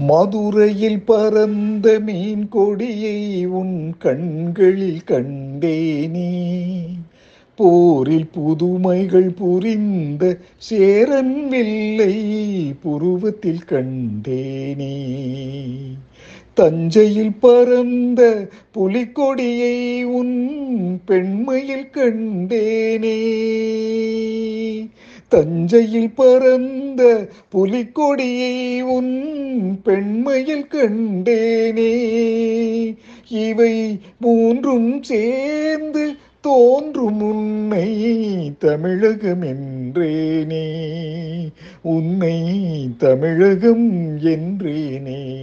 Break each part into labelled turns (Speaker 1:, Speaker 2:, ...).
Speaker 1: மதுரையில் பறந்த மீன் கொடியை உன் கண்களில் கண்டேனே. போரில் புதுமைகள் புரிந்த சேரன் வில்லை புருவத்தில் கண்டேனே. தஞ்சையில் பறந்த புலிக்கொடியை உன் பெண்மையில் கண்டேனே. தஞ்சையில் பறந்த புலிக்கொடியை உன் பெண்மையில் கண்டேனே. இவை மூன்றும் சேர்ந்து தோன்றும் உன்னை தமிழகம் என்றேனே. உன்னை தமிழகம் என்றேனே.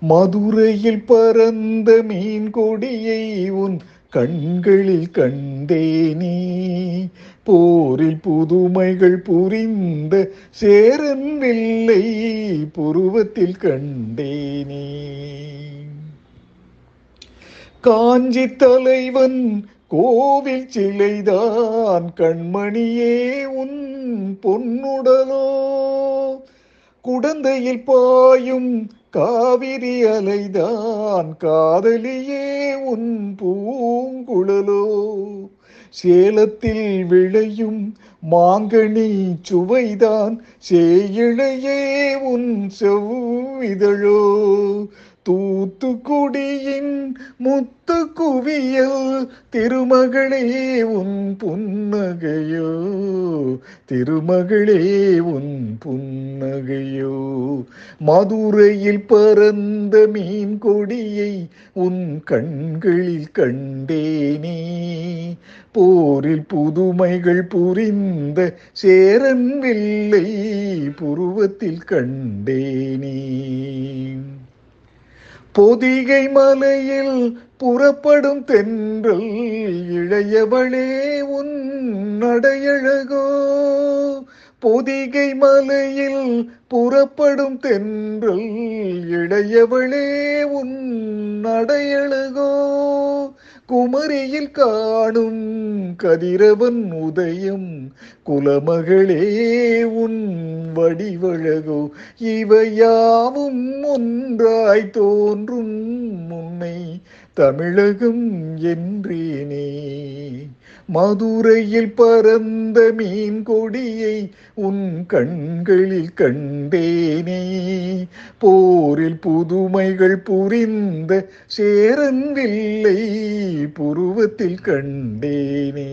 Speaker 1: மதுரையில் பறந்த மீன் கொடியை உன் கண்களில் கண்டேனே. போரில் புதுமைகள் புரிந்த சேரன் இல்லை புருவத்தில் கண்டேனே. காஞ்சி தலைவன் கோவில் சிலைதான் கண்மணியே உன் பொன்னுடலோ. குடந்தையில் பாயும் காவிரி அலைதான் காதலியே உன் பூங்குழலோ. சேலத்தில் விளையும் மாங்கனி சுவைதான். சேயிழையே உன் செவ்விதழோ தூத்துக்குடியின் முத்து குவியல் திருமகளே உன் புன்னகையோ. திருமகளே உன் புன்னகையோ. மதுரையில் பறந்த மீன் கொடியை உன் கண்களில் கண்டேனே. போரில் புதுமைகள் புரிந்த சேரன் வில்லை புருவத்தில் கண்டேனே. பொதிகை மலையில் புறப்படும் தென்றல் இளையவளே. நடையழகோ பொதிகை மலையில் புறப்படும் தென்றல் இளையவளே உன் நடையழகோ குமரியில் காணும் கதிரவன் உதயம் குலமகளே உன் வடிவழகோ? இவையாவும் ஒன்றாய் தோன்றும் முன்னை தமிழகம் என்றேனே. மதுரையில் பறந்த மீன் கொடியை உன் கண்களில் கண்டேனே. போரில் புதுமைகள் புரிந்த சேரன் வில்லை புருவத்தில் கண்டேனே.